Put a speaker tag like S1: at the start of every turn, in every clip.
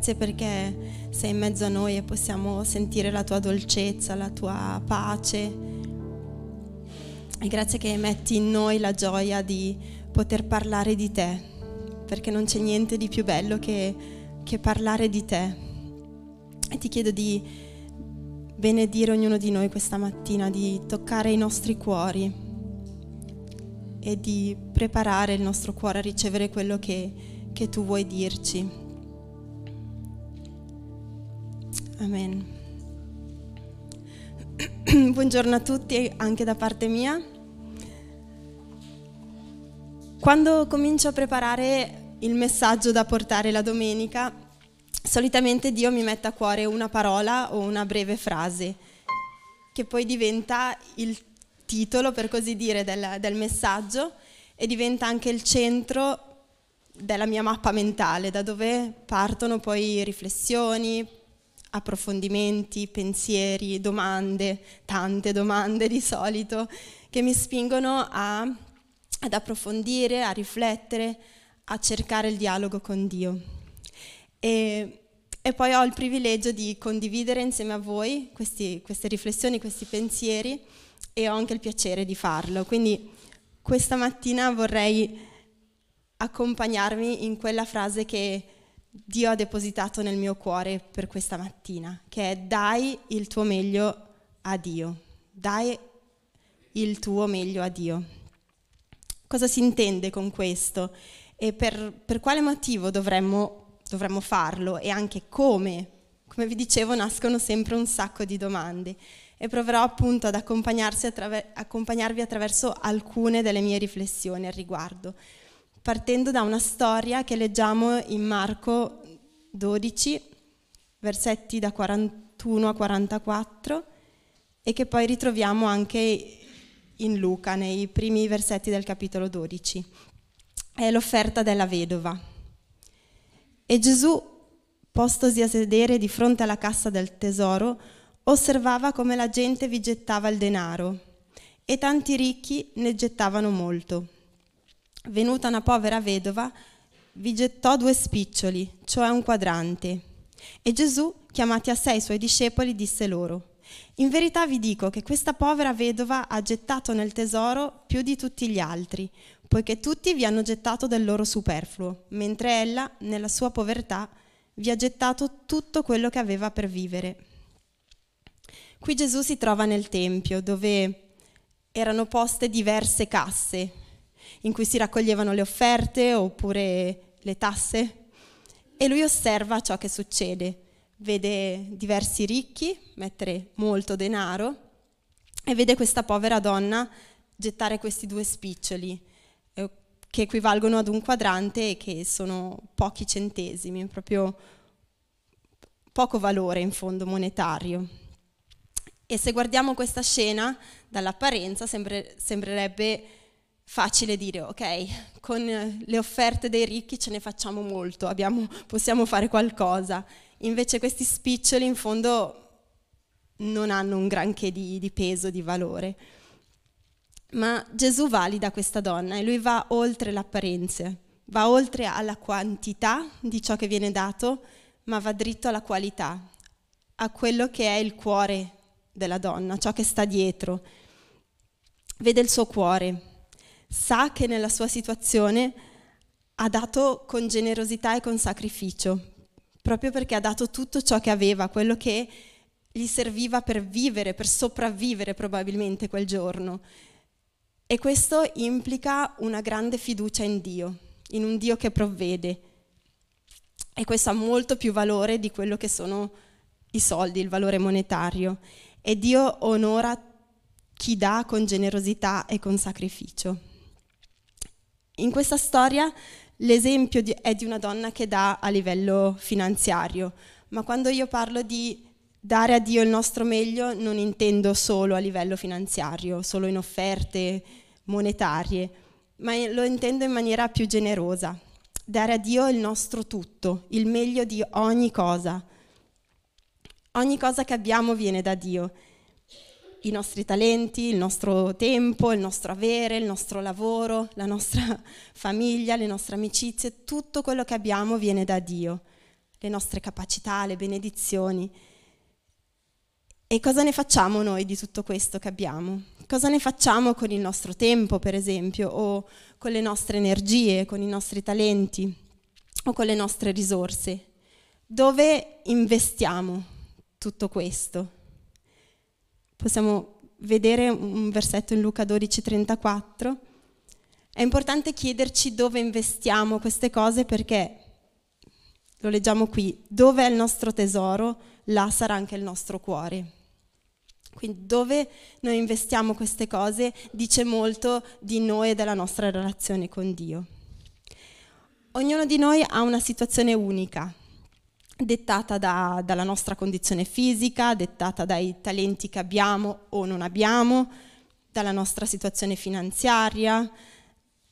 S1: Grazie perché sei in mezzo a noi e possiamo sentire la tua dolcezza, la tua pace. E grazie che metti in noi la gioia di poter parlare di te, perché non c'è niente di più bello che, che parlare di te. E ti chiedo di benedire ognuno di noi questa mattina, di toccare i nostri cuori e di preparare il nostro cuore a ricevere quello che, che tu vuoi dirci. Amen. Buongiorno a tutti anche da parte mia. Quando comincio a preparare il messaggio da portare la domenica, solitamente Dio mi mette a cuore una parola o una breve frase che poi diventa il titolo, per così dire, del, del messaggio e diventa anche il centro della mia mappa mentale, da dove partono poi riflessioni, approfondimenti, pensieri, domande, tante domande di solito, che mi spingono a, ad approfondire, a riflettere, a cercare il dialogo con Dio. E, e poi ho il privilegio di condividere insieme a voi questi, queste riflessioni, questi pensieri e ho anche il piacere di farlo. Quindi questa mattina vorrei accompagnarmi in quella frase che Dio ha depositato nel mio cuore per questa mattina, che è dai il tuo meglio a Dio, dai il tuo meglio a Dio. Cosa si intende con questo? E per, per quale motivo dovremmo, dovremmo farlo? E anche come? Come vi dicevo nascono sempre un sacco di domande. E proverò appunto ad accompagnarvi attraverso alcune delle mie riflessioni al riguardo partendo da una storia che leggiamo in Marco 12, versetti da 41 a 44 e che poi ritroviamo anche in Luca, nei primi versetti del capitolo 12. È l'offerta della vedova. E Gesù, postosi a sedere di fronte alla cassa del tesoro, osservava come la gente vi gettava il denaro e tanti ricchi ne gettavano molto venuta una povera vedova, vi gettò due spiccioli, cioè un quadrante. E Gesù, chiamati a sé i suoi discepoli, disse loro, In verità vi dico che questa povera vedova ha gettato nel tesoro più di tutti gli altri, poiché tutti vi hanno gettato del loro superfluo, mentre ella, nella sua povertà, vi ha gettato tutto quello che aveva per vivere. Qui Gesù si trova nel Tempio, dove erano poste diverse casse, in cui si raccoglievano le offerte oppure le tasse e lui osserva ciò che succede. Vede diversi ricchi mettere molto denaro e vede questa povera donna gettare questi due spiccioli eh, che equivalgono ad un quadrante e che sono pochi centesimi, proprio poco valore in fondo monetario. E se guardiamo questa scena dall'apparenza sembra, sembrerebbe facile dire, ok, con le offerte dei ricchi ce ne facciamo molto, abbiamo, possiamo fare qualcosa. Invece questi spiccioli in fondo non hanno un granché di, di peso, di valore. Ma Gesù valida questa donna e lui va oltre le apparenze, va oltre alla quantità di ciò che viene dato, ma va dritto alla qualità, a quello che è il cuore della donna, ciò che sta dietro. Vede il suo cuore, sa che nella sua situazione ha dato con generosità e con sacrificio, proprio perché ha dato tutto ciò che aveva, quello che gli serviva per vivere, per sopravvivere probabilmente quel giorno. E questo implica una grande fiducia in Dio, in un Dio che provvede. E questo ha molto più valore di quello che sono i soldi, il valore monetario. E Dio onora chi dà con generosità e con sacrificio. In questa storia l'esempio di, è di una donna che dà a livello finanziario, ma quando io parlo di dare a Dio il nostro meglio non intendo solo a livello finanziario, solo in offerte monetarie, ma lo intendo in maniera più generosa. Dare a Dio il nostro tutto, il meglio di ogni cosa. Ogni cosa che abbiamo viene da Dio i nostri talenti, il nostro tempo, il nostro avere, il nostro lavoro, la nostra famiglia, le nostre amicizie, tutto quello che abbiamo viene da Dio. le nostre capacità, le benedizioni. E cosa ne facciamo noi di tutto questo che abbiamo? Cosa ne facciamo con il nostro tempo, per esempio, o con le nostre energie, con i nostri talenti o con le nostre risorse? Dove investiamo tutto questo? Possiamo vedere un versetto in Luca 12:34. È importante chiederci dove investiamo queste cose perché lo leggiamo qui, dove è il nostro tesoro, là sarà anche il nostro cuore. Quindi dove noi investiamo queste cose dice molto di noi e della nostra relazione con Dio. Ognuno di noi ha una situazione unica, dettata da, dalla nostra condizione fisica, dettata dai talenti che abbiamo o non abbiamo, dalla nostra situazione finanziaria,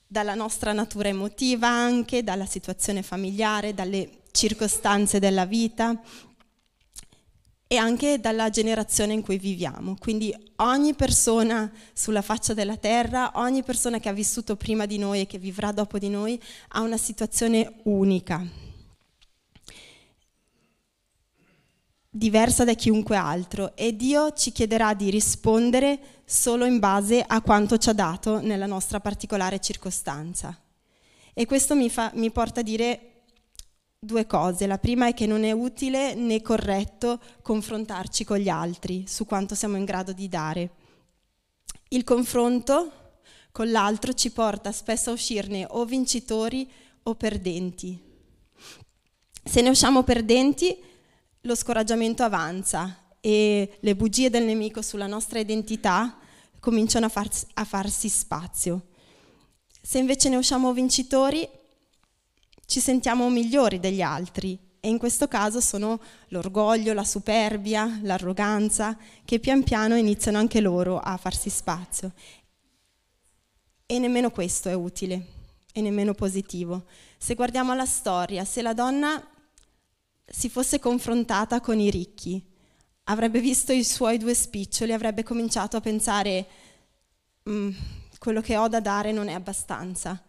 S1: dalla nostra natura emotiva anche, dalla situazione familiare, dalle circostanze della vita e anche dalla generazione in cui viviamo. Quindi ogni persona sulla faccia della terra, ogni persona che ha vissuto prima di noi e che vivrà dopo di noi ha una situazione unica, diversa da chiunque altro e Dio ci chiederà di rispondere solo in base a quanto ci ha dato nella nostra particolare circostanza. E questo mi, fa, mi porta a dire due cose. La prima è che non è utile né corretto confrontarci con gli altri su quanto siamo in grado di dare. Il confronto con l'altro ci porta spesso a uscirne o vincitori o perdenti. Se ne usciamo perdenti, lo scoraggiamento avanza e le bugie del nemico sulla nostra identità cominciano a, farsi, a farsi spazio. Se invece ne usciamo vincitori, ci sentiamo migliori degli altri e in questo caso sono l'orgoglio, la superbia, l'arroganza che pian piano iniziano anche loro a farsi spazio. E nemmeno questo è utile e nemmeno positivo. Se guardiamo la storia, se la donna si fosse confrontata con i ricchi, avrebbe visto i suoi due spiccioli, avrebbe cominciato a pensare mm, quello che ho da dare non è abbastanza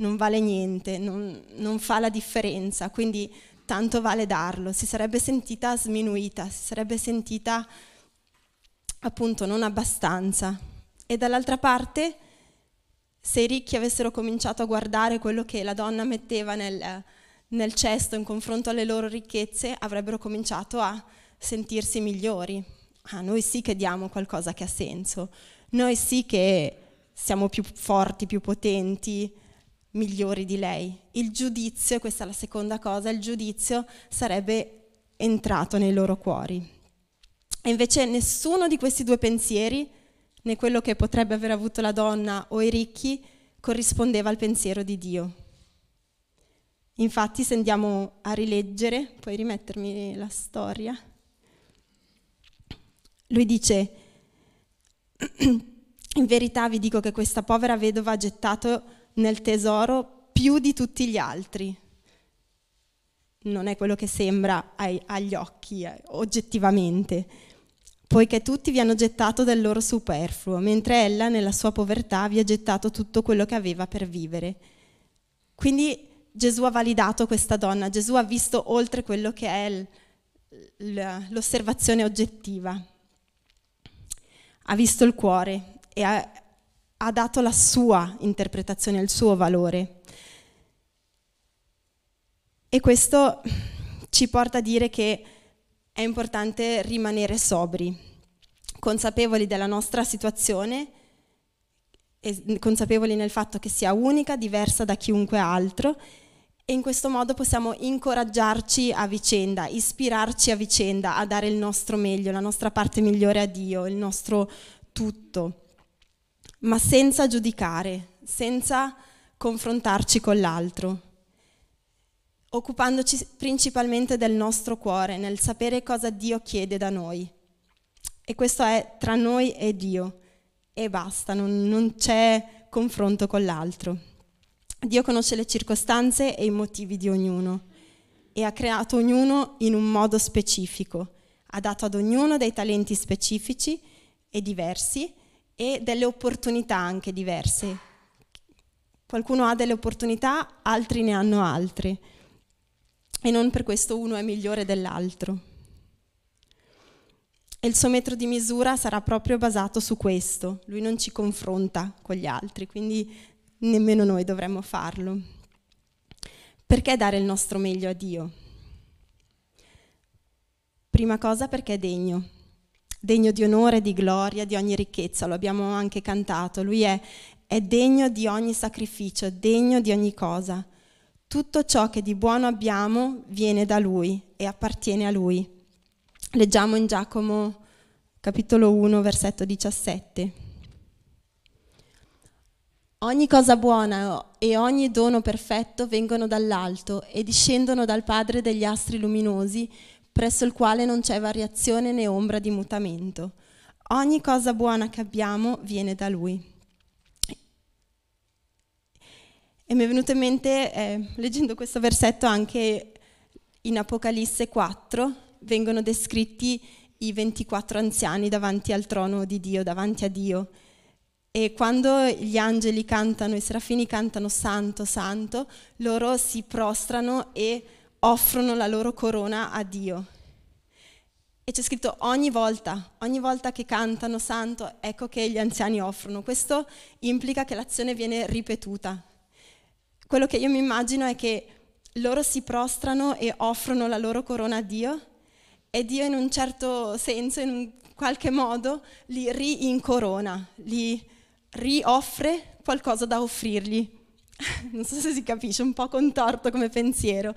S1: non vale niente, non, non fa la differenza, quindi tanto vale darlo. Si sarebbe sentita sminuita, si sarebbe sentita appunto non abbastanza. E dall'altra parte, se i ricchi avessero cominciato a guardare quello che la donna metteva nel, nel cesto in confronto alle loro ricchezze, avrebbero cominciato a sentirsi migliori. Ah, noi sì che diamo qualcosa che ha senso, noi sì che siamo più forti, più potenti, migliori di lei. Il giudizio, questa è la seconda cosa, il giudizio sarebbe entrato nei loro cuori. E invece nessuno di questi due pensieri, né quello che potrebbe aver avuto la donna o i ricchi, corrispondeva al pensiero di Dio. Infatti se andiamo a rileggere, puoi rimettermi la storia, lui dice, in verità vi dico che questa povera vedova ha gettato nel tesoro più di tutti gli altri. Non è quello che sembra ai, agli occhi, eh, oggettivamente, poiché tutti vi hanno gettato del loro superfluo, mentre ella nella sua povertà vi ha gettato tutto quello che aveva per vivere. Quindi Gesù ha validato questa donna, Gesù ha visto oltre quello che è l'osservazione oggettiva, ha visto il cuore e ha, ha dato la sua interpretazione, il suo valore. E questo ci porta a dire che è importante rimanere sobri, consapevoli della nostra situazione, consapevoli nel fatto che sia unica, diversa da chiunque altro e in questo modo possiamo incoraggiarci a vicenda, ispirarci a vicenda, a dare il nostro meglio, la nostra parte migliore a Dio, il nostro tutto ma senza giudicare, senza confrontarci con l'altro, occupandoci principalmente del nostro cuore, nel sapere cosa Dio chiede da noi. E questo è tra noi e Dio e basta, non, non c'è confronto con l'altro. Dio conosce le circostanze e i motivi di ognuno e ha creato ognuno in un modo specifico, ha dato ad ognuno dei talenti specifici e diversi e delle opportunità anche diverse. Qualcuno ha delle opportunità, altri ne hanno altre. e non per questo uno è migliore dell'altro. E il suo metro di misura sarà proprio basato su questo. Lui non ci confronta con gli altri, quindi nemmeno noi dovremmo farlo. Perché dare il nostro meglio a Dio? Prima cosa perché è degno, degno di onore, di gloria, di ogni ricchezza, lo abbiamo anche cantato, lui è, è degno di ogni sacrificio, degno di ogni cosa. Tutto ciò che di buono abbiamo viene da lui e appartiene a lui. Leggiamo in Giacomo capitolo 1, versetto 17. Ogni cosa buona e ogni dono perfetto vengono dall'alto e discendono dal Padre degli astri luminosi, presso il quale non c'è variazione né ombra di mutamento. Ogni cosa buona che abbiamo viene da Lui. E mi è venuto in mente, eh, leggendo questo versetto, anche in Apocalisse 4 vengono descritti i 24 anziani davanti al trono di Dio, davanti a Dio. E quando gli angeli cantano, i serafini cantano Santo, Santo, loro si prostrano e offrono la loro corona a Dio. E c'è scritto ogni volta, ogni volta che cantano Santo, ecco che gli anziani offrono. Questo implica che l'azione viene ripetuta. Quello che io mi immagino è che loro si prostrano e offrono la loro corona a Dio e Dio in un certo senso, in un qualche modo, li rincorona, li rioffre qualcosa da offrirgli. Non so se si capisce, un po' contorto come pensiero.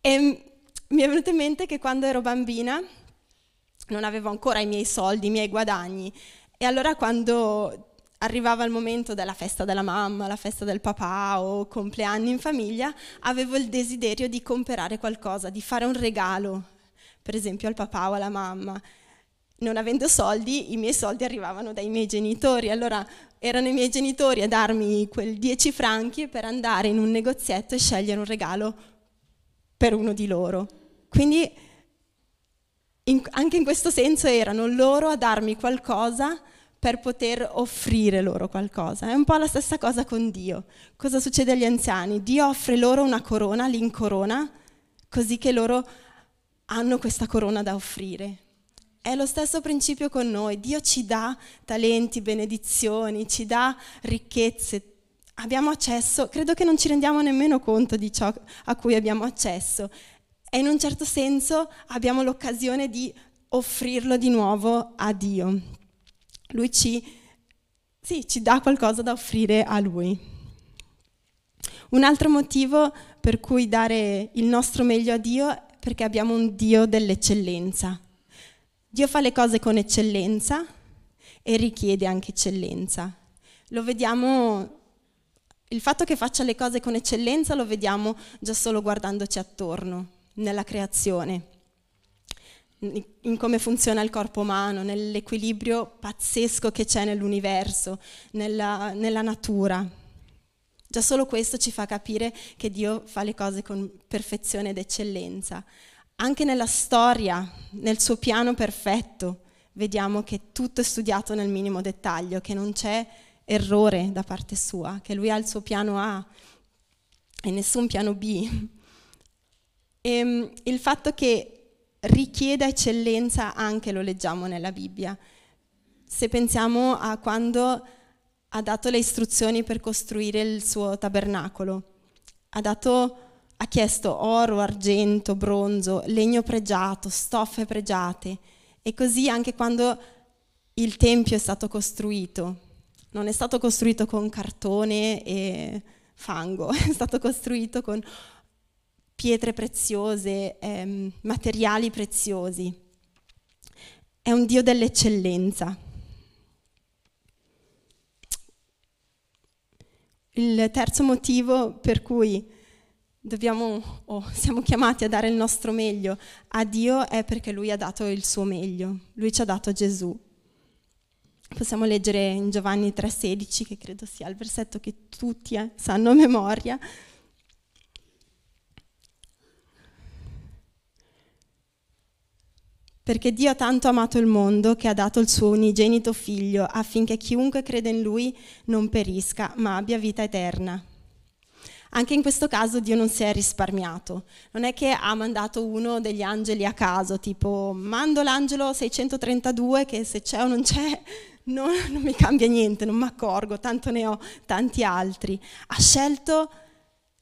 S1: E mi è venuto in mente che quando ero bambina non avevo ancora i miei soldi, i miei guadagni. E allora quando arrivava il momento della festa della mamma, la festa del papà o compleanni in famiglia, avevo il desiderio di comprare qualcosa, di fare un regalo, per esempio al papà o alla mamma non avendo soldi, i miei soldi arrivavano dai miei genitori, allora erano i miei genitori a darmi quel 10 franchi per andare in un negozietto e scegliere un regalo per uno di loro. Quindi in, anche in questo senso erano loro a darmi qualcosa per poter offrire loro qualcosa. È un po' la stessa cosa con Dio. Cosa succede agli anziani? Dio offre loro una corona, li incorona, così che loro hanno questa corona da offrire. È lo stesso principio con noi. Dio ci dà talenti, benedizioni, ci dà ricchezze. Abbiamo accesso, credo che non ci rendiamo nemmeno conto di ciò a cui abbiamo accesso. E in un certo senso abbiamo l'occasione di offrirlo di nuovo a Dio. Lui ci, sì, ci dà qualcosa da offrire a Lui. Un altro motivo per cui dare il nostro meglio a Dio è perché abbiamo un Dio dell'eccellenza. Dio fa le cose con eccellenza e richiede anche eccellenza. Lo vediamo, il fatto che faccia le cose con eccellenza lo vediamo già solo guardandoci attorno, nella creazione, in come funziona il corpo umano, nell'equilibrio pazzesco che c'è nell'universo, nella, nella natura. Già solo questo ci fa capire che Dio fa le cose con perfezione ed eccellenza. Anche nella storia, nel suo piano perfetto, vediamo che tutto è studiato nel minimo dettaglio, che non c'è errore da parte sua, che lui ha il suo piano A e nessun piano B. E ehm, il fatto che richieda eccellenza anche lo leggiamo nella Bibbia. Se pensiamo a quando ha dato le istruzioni per costruire il suo tabernacolo, ha dato ha chiesto oro, argento, bronzo, legno pregiato, stoffe pregiate e così anche quando il Tempio è stato costruito, non è stato costruito con cartone e fango, è stato costruito con pietre preziose, ehm, materiali preziosi. È un Dio dell'eccellenza. Il terzo motivo per cui dobbiamo o siamo chiamati a dare il nostro meglio a Dio è perché Lui ha dato il suo meglio, Lui ci ha dato Gesù. Possiamo leggere in Giovanni 3,16, che credo sia il versetto che tutti eh, sanno a memoria. Perché Dio ha tanto amato il mondo che ha dato il suo unigenito figlio affinché chiunque crede in lui non perisca, ma abbia vita eterna. Anche in questo caso Dio non si è risparmiato. Non è che ha mandato uno degli angeli a caso, tipo mando l'angelo 632 che se c'è o non c'è non, non mi cambia niente, non mi accorgo, tanto ne ho tanti altri. Ha scelto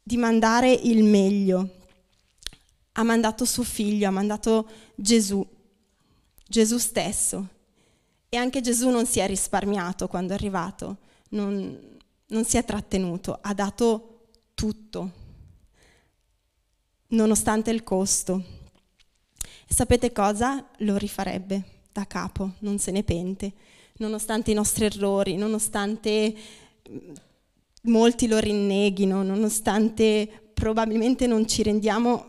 S1: di mandare il meglio. Ha mandato suo figlio, ha mandato Gesù, Gesù stesso. E anche Gesù non si è risparmiato quando è arrivato, non, non si è trattenuto, ha dato tutto, nonostante il costo. E sapete cosa? Lo rifarebbe da capo, non se ne pente, nonostante i nostri errori, nonostante mm, molti lo rinneghino, nonostante probabilmente non ci rendiamo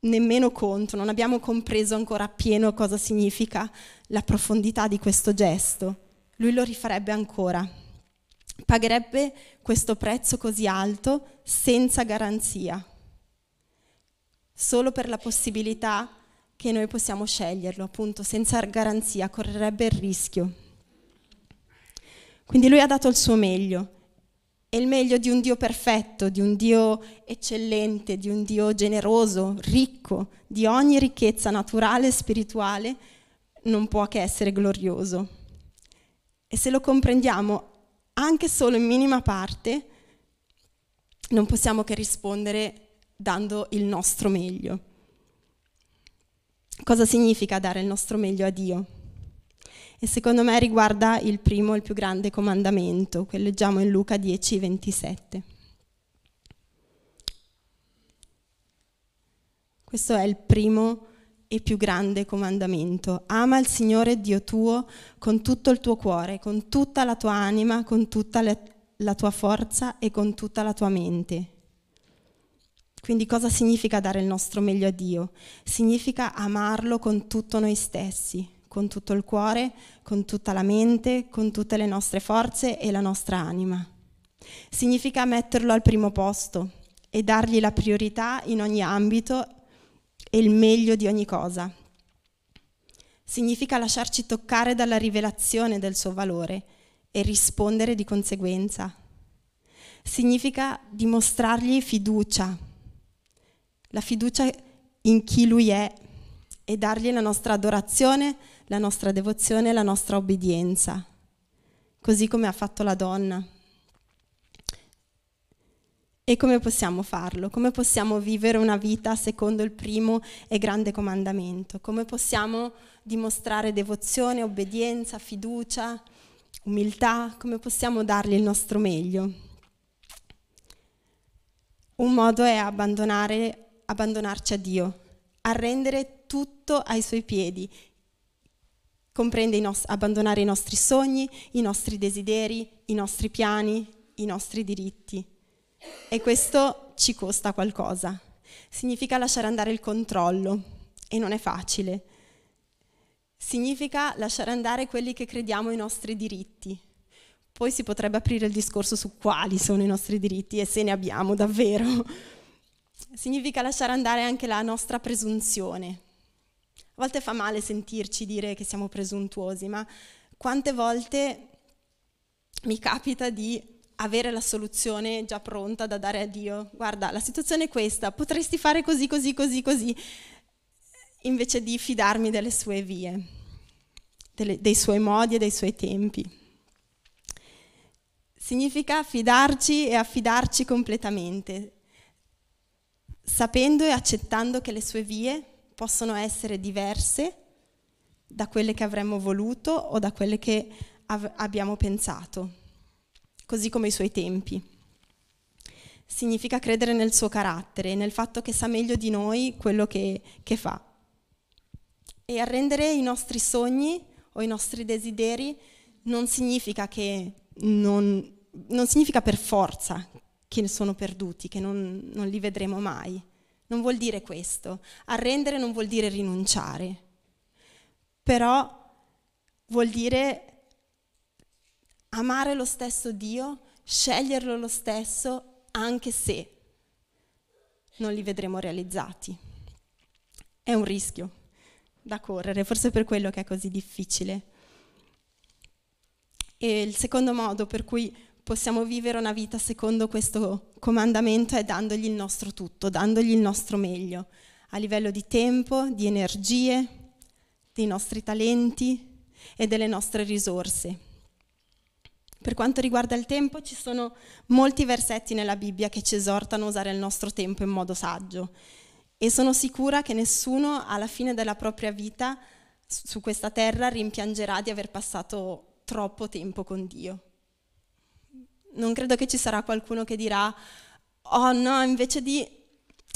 S1: nemmeno conto, non abbiamo compreso ancora appieno cosa significa la profondità di questo gesto. Lui lo rifarebbe ancora pagherebbe questo prezzo così alto senza garanzia, solo per la possibilità che noi possiamo sceglierlo, appunto, senza garanzia, correrebbe il rischio. Quindi lui ha dato il suo meglio, e il meglio di un Dio perfetto, di un Dio eccellente, di un Dio generoso, ricco, di ogni ricchezza naturale e spirituale, non può che essere glorioso. E se lo comprendiamo anche solo in minima parte, non possiamo che rispondere dando il nostro meglio. Cosa significa dare il nostro meglio a Dio? E secondo me riguarda il primo, il più grande comandamento, che leggiamo in Luca 10, 27. Questo è il primo e più grande comandamento. Ama il Signore Dio tuo con tutto il tuo cuore, con tutta la tua anima, con tutta la tua forza e con tutta la tua mente. Quindi cosa significa dare il nostro meglio a Dio? Significa amarlo con tutto noi stessi, con tutto il cuore, con tutta la mente, con tutte le nostre forze e la nostra anima. Significa metterlo al primo posto e dargli la priorità in ogni ambito e il meglio di ogni cosa. Significa lasciarci toccare dalla rivelazione del suo valore e rispondere di conseguenza. Significa dimostrargli fiducia, la fiducia in chi lui è e dargli la nostra adorazione, la nostra devozione, la nostra obbedienza, così come ha fatto la donna. E come possiamo farlo? Come possiamo vivere una vita secondo il primo e grande comandamento? Come possiamo dimostrare devozione, obbedienza, fiducia, umiltà? Come possiamo dargli il nostro meglio? Un modo è abbandonarci a Dio, arrendere tutto ai suoi piedi. Comprende i nos- abbandonare i nostri sogni, i nostri desideri, i nostri piani, i nostri diritti e questo ci costa qualcosa. Significa lasciare andare il controllo e non è facile. Significa lasciare andare quelli che crediamo i nostri diritti. Poi si potrebbe aprire il discorso su quali sono i nostri diritti e se ne abbiamo davvero. Significa lasciare andare anche la nostra presunzione. A volte fa male sentirci dire che siamo presuntuosi, ma quante volte mi capita di avere la soluzione già pronta da dare a Dio. Guarda, la situazione è questa, potresti fare così, così, così, così, invece di fidarmi delle sue vie, delle, dei suoi modi e dei suoi tempi. Significa fidarci e affidarci completamente, sapendo e accettando che le sue vie possono essere diverse da quelle che avremmo voluto o da quelle che av- abbiamo pensato così come i suoi tempi. Significa credere nel suo carattere, nel fatto che sa meglio di noi quello che, che fa. E arrendere i nostri sogni o i nostri desideri non significa non, non significa per forza che sono perduti, che non, non li vedremo mai. Non vuol dire questo. Arrendere non vuol dire rinunciare, però vuol dire amare lo stesso Dio, sceglierlo lo stesso, anche se non li vedremo realizzati. È un rischio da correre, forse per quello che è così difficile. E il secondo modo per cui possiamo vivere una vita secondo questo comandamento è dandogli il nostro tutto, dandogli il nostro meglio, a livello di tempo, di energie, dei nostri talenti e delle nostre risorse. Per quanto riguarda il tempo, ci sono molti versetti nella Bibbia che ci esortano a usare il nostro tempo in modo saggio e sono sicura che nessuno alla fine della propria vita su questa terra rimpiangerà di aver passato troppo tempo con Dio non credo che ci sarà qualcuno che dirà, oh no, invece di,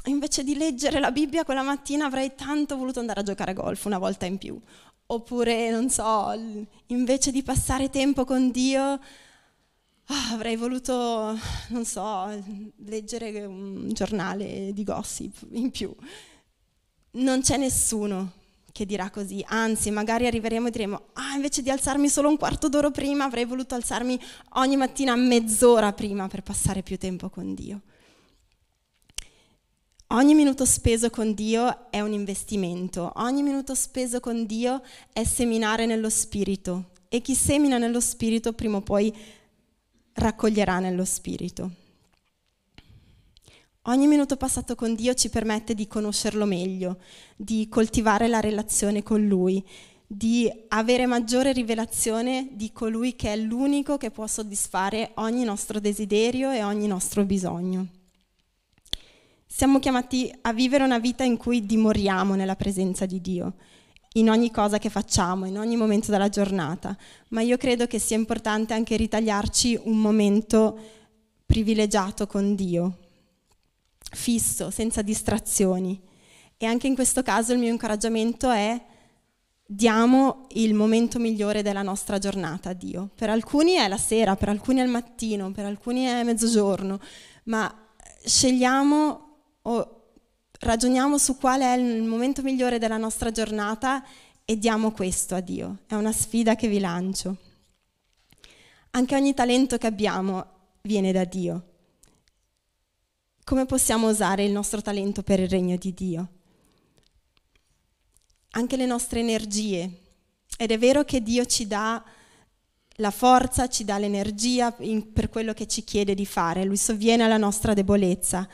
S1: invece di leggere la Bibbia quella mattina avrei tanto voluto andare a giocare a golf una volta in più. Oppure, non so, invece di passare tempo con Dio, oh, avrei voluto, non so, leggere un giornale di gossip in più. Non c'è nessuno che dirà così, anzi magari arriveremo e diremo, ah invece di alzarmi solo un quarto d'ora prima avrei voluto alzarmi ogni mattina mezz'ora prima per passare più tempo con Dio. Ogni minuto speso con Dio è un investimento, ogni minuto speso con Dio è seminare nello Spirito e chi semina nello Spirito prima o poi raccoglierà nello Spirito. Ogni minuto passato con Dio ci permette di conoscerlo meglio, di coltivare la relazione con Lui, di avere maggiore rivelazione di colui che è l'unico che può soddisfare ogni nostro desiderio e ogni nostro bisogno. Siamo chiamati a vivere una vita in cui dimoriamo nella presenza di Dio, in ogni cosa che facciamo, in ogni momento della giornata, ma io credo che sia importante anche ritagliarci un momento privilegiato con Dio, fisso, senza distrazioni. E anche in questo caso il mio incoraggiamento è diamo il momento migliore della nostra giornata a Dio. Per alcuni è la sera, per alcuni è il mattino, per alcuni è mezzogiorno, ma scegliamo o ragioniamo su qual è il momento migliore della nostra giornata e diamo questo a Dio. È una sfida che vi lancio. Anche ogni talento che abbiamo viene da Dio come possiamo usare il nostro talento per il regno di Dio. Anche le nostre energie. Ed è vero che Dio ci dà la forza, ci dà l'energia per quello che ci chiede di fare, Lui sovviene alla nostra debolezza,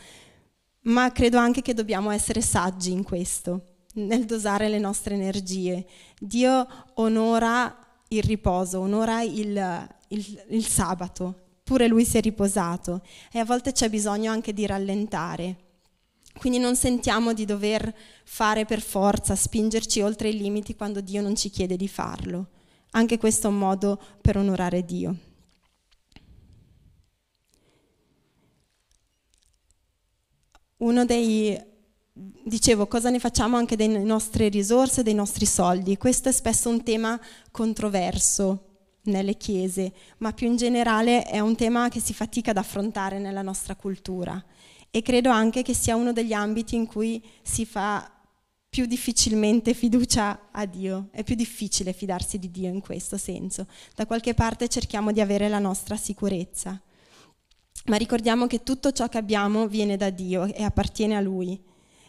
S1: ma credo anche che dobbiamo essere saggi in questo, nel dosare le nostre energie. Dio onora il riposo, onora il, il, il sabato, pure lui si è riposato e a volte c'è bisogno anche di rallentare. Quindi non sentiamo di dover fare per forza, spingerci oltre i limiti quando Dio non ci chiede di farlo. Anche questo è un modo per onorare Dio. Uno dei, dicevo, cosa ne facciamo anche delle nostre risorse, dei nostri soldi? Questo è spesso un tema controverso nelle chiese, ma più in generale è un tema che si fatica ad affrontare nella nostra cultura e credo anche che sia uno degli ambiti in cui si fa più difficilmente fiducia a Dio, è più difficile fidarsi di Dio in questo senso. Da qualche parte cerchiamo di avere la nostra sicurezza, ma ricordiamo che tutto ciò che abbiamo viene da Dio e appartiene a Lui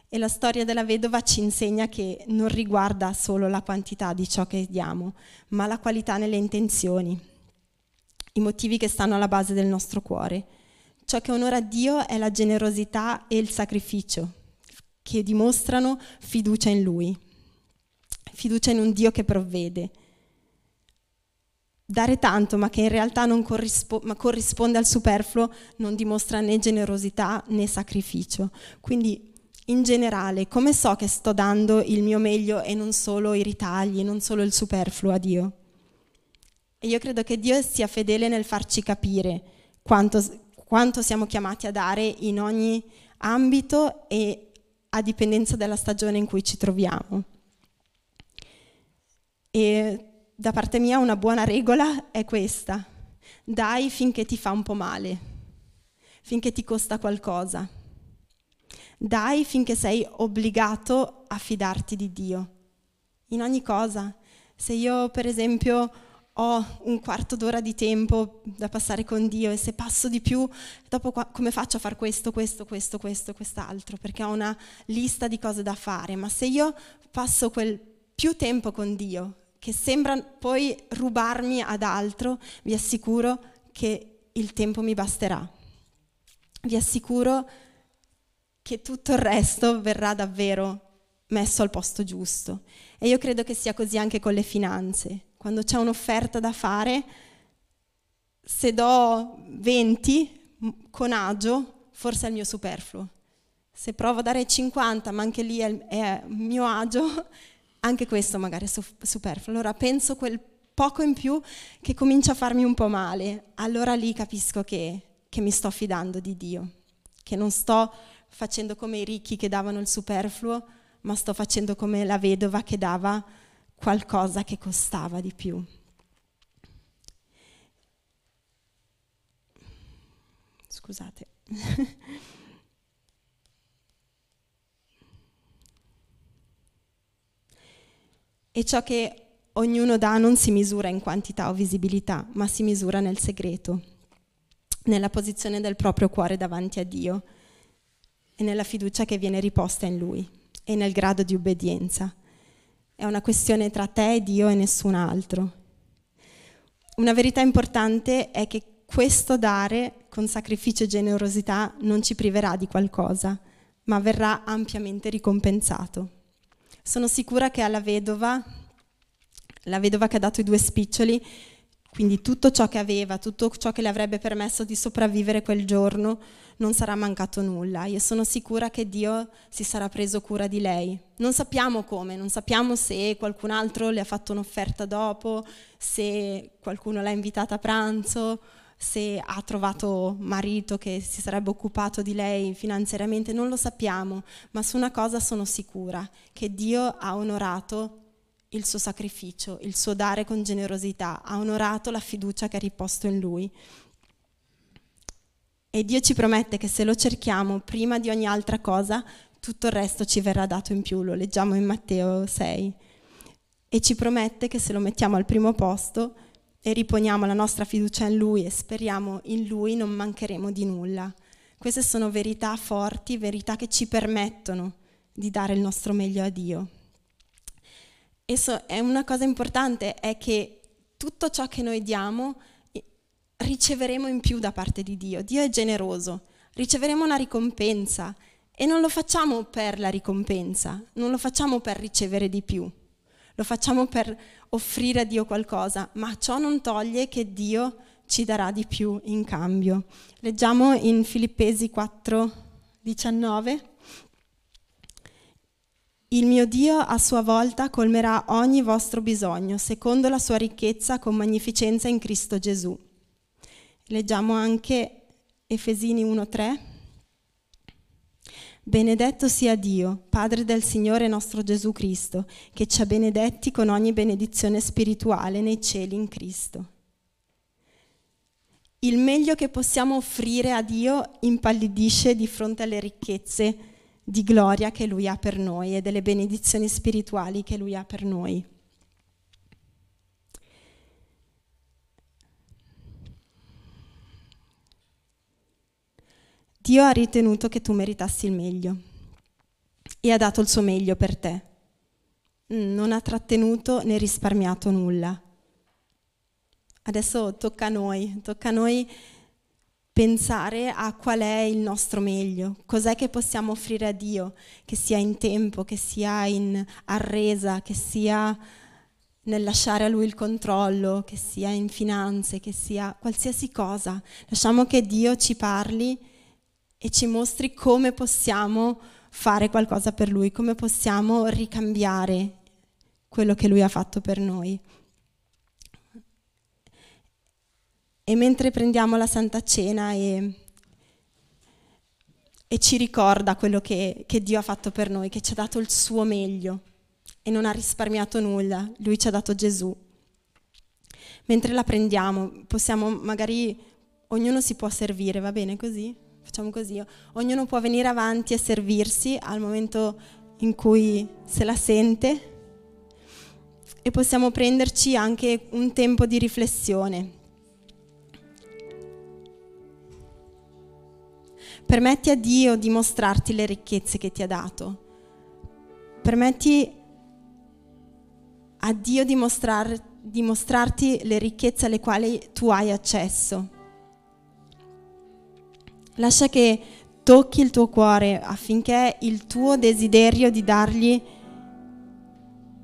S1: e la storia della vedova ci insegna che non riguarda solo la quantità di ciò che diamo, ma la qualità nelle intenzioni, i motivi che stanno alla base del nostro cuore. Ciò che onora Dio è la generosità e il sacrificio, che dimostrano fiducia in Lui, fiducia in un Dio che provvede. Dare tanto, ma che in realtà non corrispo- corrisponde al superfluo, non dimostra né generosità né sacrificio. Quindi in generale, come so che sto dando il mio meglio e non solo i ritagli, non solo il superfluo a Dio? E io credo che Dio sia fedele nel farci capire quanto, quanto siamo chiamati a dare in ogni ambito e a dipendenza della stagione in cui ci troviamo. E da parte mia una buona regola è questa, dai finché ti fa un po' male, finché ti costa qualcosa dai finché sei obbligato a fidarti di Dio. In ogni cosa. Se io, per esempio, ho un quarto d'ora di tempo da passare con Dio e se passo di più, dopo qua, come faccio a fare questo, questo, questo, questo, quest'altro? Perché ho una lista di cose da fare. Ma se io passo quel più tempo con Dio, che sembra poi rubarmi ad altro, vi assicuro che il tempo mi basterà. Vi assicuro che tutto il resto verrà davvero messo al posto giusto. E io credo che sia così anche con le finanze. Quando c'è un'offerta da fare, se do 20 con agio, forse è il mio superfluo. Se provo a dare 50, ma anche lì è, è mio agio, anche questo magari è superfluo. Allora penso quel poco in più che comincia a farmi un po' male. Allora lì capisco che, che mi sto fidando di Dio, che non sto facendo come i ricchi che davano il superfluo, ma sto facendo come la vedova che dava qualcosa che costava di più. Scusate. e ciò che ognuno dà non si misura in quantità o visibilità, ma si misura nel segreto, nella posizione del proprio cuore davanti a Dio e nella fiducia che viene riposta in Lui e nel grado di obbedienza. È una questione tra te e Dio e nessun altro. Una verità importante è che questo dare con sacrificio e generosità non ci priverà di qualcosa, ma verrà ampiamente ricompensato. Sono sicura che alla vedova, la vedova che ha dato i due spiccioli, quindi tutto ciò che aveva, tutto ciò che le avrebbe permesso di sopravvivere quel giorno, non sarà mancato nulla. Io sono sicura che Dio si sarà preso cura di lei. Non sappiamo come, non sappiamo se qualcun altro le ha fatto un'offerta dopo, se qualcuno l'ha invitata a pranzo, se ha trovato marito che si sarebbe occupato di lei finanziariamente, non lo sappiamo, ma su una cosa sono sicura, che Dio ha onorato il suo sacrificio, il suo dare con generosità, ha onorato la fiducia che ha riposto in lui. E Dio ci promette che se lo cerchiamo prima di ogni altra cosa, tutto il resto ci verrà dato in più, lo leggiamo in Matteo 6. E ci promette che se lo mettiamo al primo posto e riponiamo la nostra fiducia in Lui e speriamo in Lui, non mancheremo di nulla. Queste sono verità forti, verità che ci permettono di dare il nostro meglio a Dio. E so, è una cosa importante è che tutto ciò che noi diamo riceveremo in più da parte di Dio. Dio è generoso, riceveremo una ricompensa e non lo facciamo per la ricompensa, non lo facciamo per ricevere di più, lo facciamo per offrire a Dio qualcosa, ma ciò non toglie che Dio ci darà di più in cambio. Leggiamo in Filippesi 4, 19. Il mio Dio a sua volta colmerà ogni vostro bisogno, secondo la sua ricchezza con magnificenza in Cristo Gesù. Leggiamo anche Efesini 1.3. Benedetto sia Dio, Padre del Signore nostro Gesù Cristo, che ci ha benedetti con ogni benedizione spirituale nei cieli in Cristo. Il meglio che possiamo offrire a Dio impallidisce di fronte alle ricchezze di gloria che Lui ha per noi e delle benedizioni spirituali che Lui ha per noi. Dio ha ritenuto che tu meritassi il meglio e ha dato il suo meglio per te. Non ha trattenuto né risparmiato nulla. Adesso tocca a noi, tocca a noi pensare a qual è il nostro meglio, cos'è che possiamo offrire a Dio, che sia in tempo, che sia in arresa, che sia nel lasciare a Lui il controllo, che sia in finanze, che sia qualsiasi cosa. Lasciamo che Dio ci parli e ci mostri come possiamo fare qualcosa per Lui, come possiamo ricambiare quello che Lui ha fatto per noi. E mentre prendiamo la Santa Cena e, e ci ricorda quello che, che Dio ha fatto per noi, che ci ha dato il suo meglio e non ha risparmiato nulla, Lui ci ha dato Gesù. Mentre la prendiamo, possiamo magari, ognuno si può servire, va bene così? Facciamo così, ognuno può venire avanti e servirsi al momento in cui se la sente e possiamo prenderci anche un tempo di riflessione. Permetti a Dio di mostrarti le ricchezze che ti ha dato. Permetti a Dio di, mostrar, di mostrarti le ricchezze alle quali tu hai accesso. Lascia che tocchi il tuo cuore affinché il tuo desiderio di dargli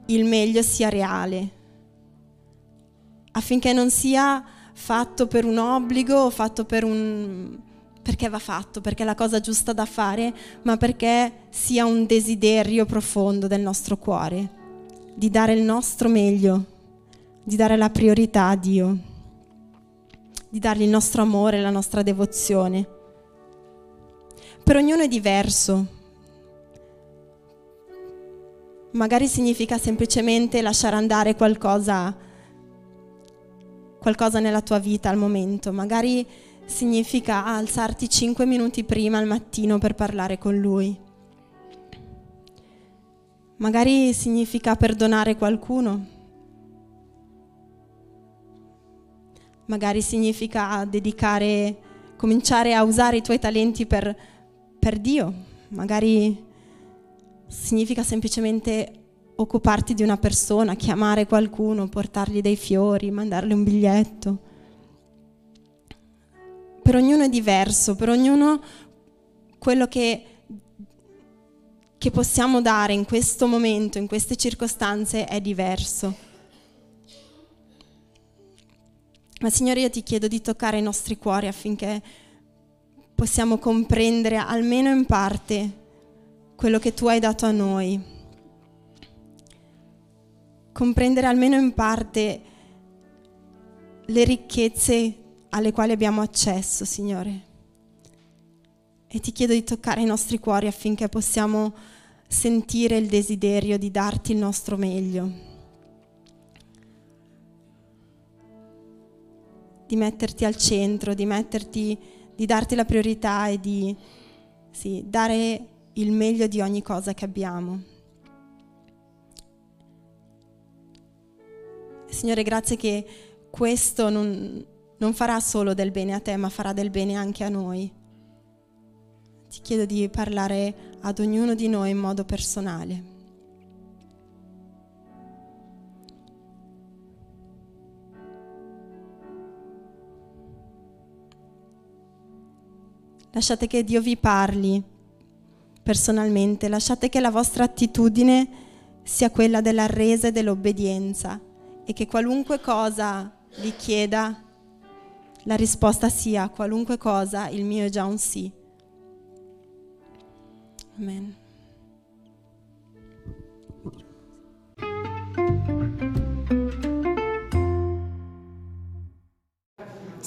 S1: il meglio sia reale, affinché non sia fatto per un obbligo o fatto per un... perché va fatto, perché è la cosa giusta da fare, ma perché sia un desiderio profondo del nostro cuore, di dare il nostro meglio, di dare la priorità a Dio, di dargli il nostro amore, la nostra devozione. Per ognuno è diverso. Magari significa semplicemente lasciare andare qualcosa, qualcosa nella tua vita al momento. Magari significa alzarti cinque minuti prima al mattino per parlare con lui. Magari significa perdonare qualcuno. Magari significa dedicare, cominciare a usare i tuoi talenti per per Dio, magari significa semplicemente occuparti di una persona, chiamare qualcuno, portargli dei fiori, mandargli un biglietto. Per ognuno è diverso, per ognuno quello che, che possiamo dare in questo momento, in queste circostanze è diverso. Ma Signore io ti chiedo di toccare i nostri cuori affinché possiamo comprendere almeno in parte quello che tu hai dato a noi, comprendere almeno in parte le ricchezze alle quali abbiamo accesso, Signore. E ti chiedo di toccare i nostri cuori affinché possiamo sentire il desiderio di darti il nostro meglio, di metterti al centro, di metterti di darti la priorità e di sì, dare il meglio di ogni cosa che abbiamo. Signore, grazie che questo non, non farà solo del bene a te, ma farà del bene anche a noi. Ti chiedo di parlare ad ognuno di noi in modo personale. Lasciate che Dio vi parli personalmente, lasciate che la vostra attitudine sia quella della resa e dell'obbedienza e che qualunque cosa vi chieda, la risposta sia qualunque cosa, il mio è già un sì. Amen.